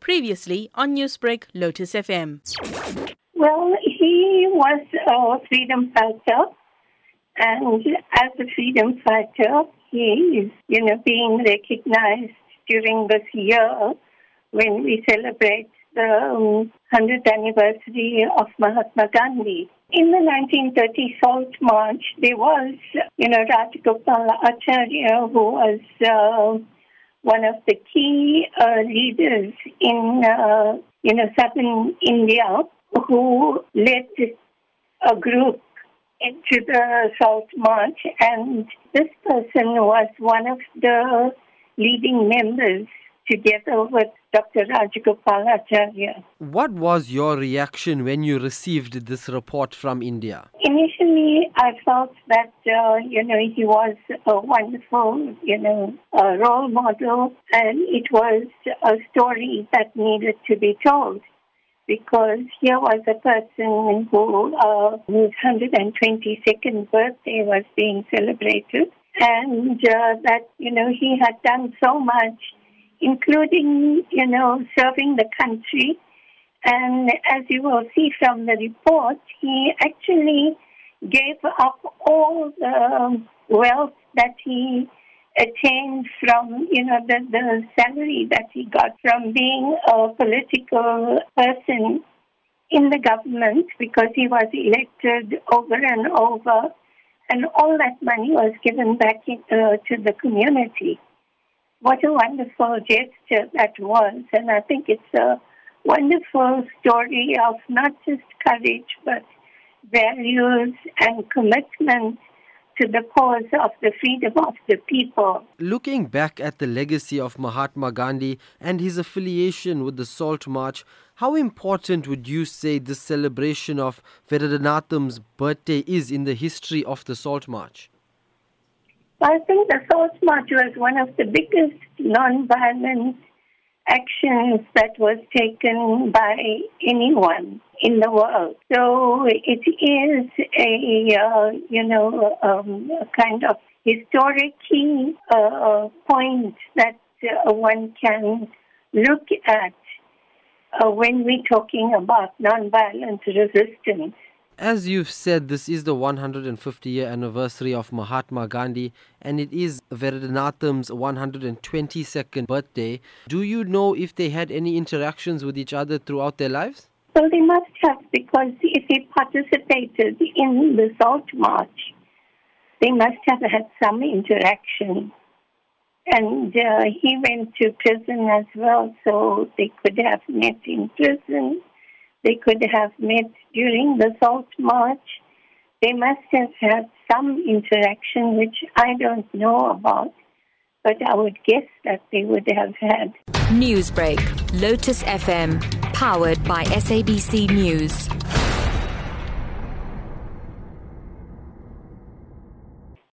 Previously on Newsbreak, Lotus FM. Well, he was a freedom fighter, and as a freedom fighter, he is, you know, being recognized during this year when we celebrate the um, 100th anniversary of Mahatma Gandhi. In the 1930 Salt March, there was, you know, Rajagopal Acharya, who was uh, one of the key uh, leaders in, uh, you know, southern India, who led a group into the Salt March, and this person was one of the leading members together with Dr. Rajagopalacharya. What was your reaction when you received this report from India? Initially, I felt that, uh, you know, he was a wonderful, you know, uh, role model, and it was a story that needed to be told because here was a person who, uh, whose 122nd birthday was being celebrated, and uh, that, you know, he had done so much including, you know, serving the country. And as you will see from the report, he actually gave up all the wealth that he attained from, you know, the, the salary that he got from being a political person in the government because he was elected over and over. And all that money was given back in, uh, to the community what a wonderful gesture that was. And I think it's a wonderful story of not just courage, but values and commitment to the cause of the freedom of the people. Looking back at the legacy of Mahatma Gandhi and his affiliation with the Salt March, how important would you say this celebration of Vedaratnam's birthday is in the history of the Salt March? I think the Salt March was one of the biggest non-violent actions that was taken by anyone in the world. So it is a, uh, you know, um, kind of historic key uh, point that uh, one can look at uh, when we're talking about nonviolent resistance. As you've said, this is the 150 year anniversary of Mahatma Gandhi and it is Vedaratnam's 122nd birthday. Do you know if they had any interactions with each other throughout their lives? Well, they must have because if he participated in the Salt March, they must have had some interaction. And uh, he went to prison as well, so they could have met in prison they could have met during the Salt March. They must have had some interaction, which I don't know about, but I would guess that they would have had. Newsbreak, Lotus FM, powered by SABC News.